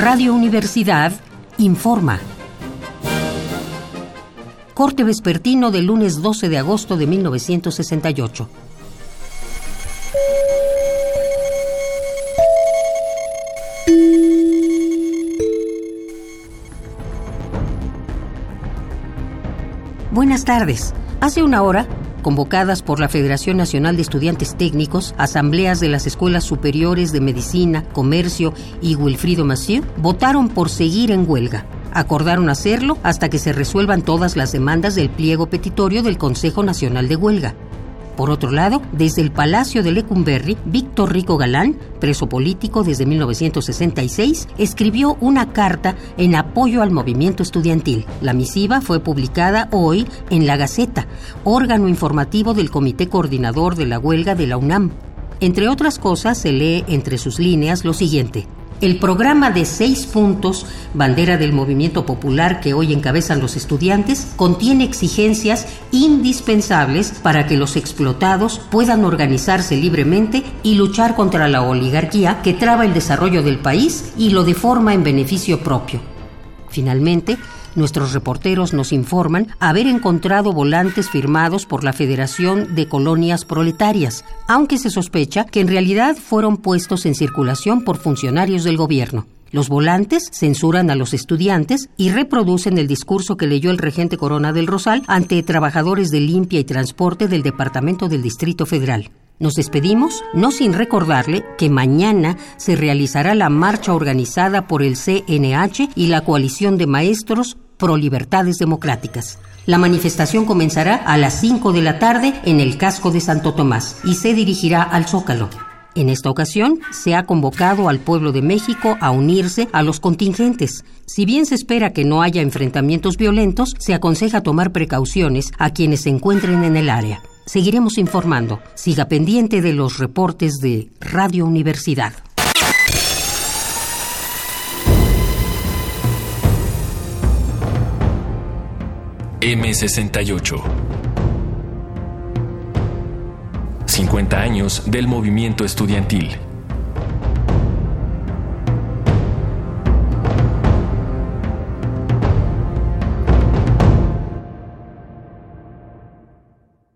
Radio Universidad informa. Corte vespertino del lunes 12 de agosto de 1968. Buenas tardes. Hace una hora, convocadas por la Federación Nacional de Estudiantes Técnicos, asambleas de las escuelas superiores de Medicina, Comercio y Wilfrido Massieu votaron por seguir en huelga. Acordaron hacerlo hasta que se resuelvan todas las demandas del pliego petitorio del Consejo Nacional de Huelga. Por otro lado, desde el Palacio de Lecumberri, Víctor Rico Galán, preso político desde 1966, escribió una carta en apoyo al movimiento estudiantil. La misiva fue publicada hoy en La Gaceta, órgano informativo del Comité Coordinador de la Huelga de la UNAM. Entre otras cosas, se lee entre sus líneas lo siguiente. El programa de seis puntos, bandera del movimiento popular que hoy encabezan los estudiantes, contiene exigencias indispensables para que los explotados puedan organizarse libremente y luchar contra la oligarquía que traba el desarrollo del país y lo deforma en beneficio propio. Finalmente, Nuestros reporteros nos informan haber encontrado volantes firmados por la Federación de Colonias Proletarias, aunque se sospecha que en realidad fueron puestos en circulación por funcionarios del gobierno. Los volantes censuran a los estudiantes y reproducen el discurso que leyó el regente Corona del Rosal ante trabajadores de limpia y transporte del Departamento del Distrito Federal. Nos despedimos, no sin recordarle que mañana se realizará la marcha organizada por el CNH y la coalición de maestros pro libertades democráticas. La manifestación comenzará a las 5 de la tarde en el casco de Santo Tomás y se dirigirá al Zócalo. En esta ocasión se ha convocado al pueblo de México a unirse a los contingentes. Si bien se espera que no haya enfrentamientos violentos, se aconseja tomar precauciones a quienes se encuentren en el área. Seguiremos informando. Siga pendiente de los reportes de Radio Universidad. M68. 50 años del movimiento estudiantil.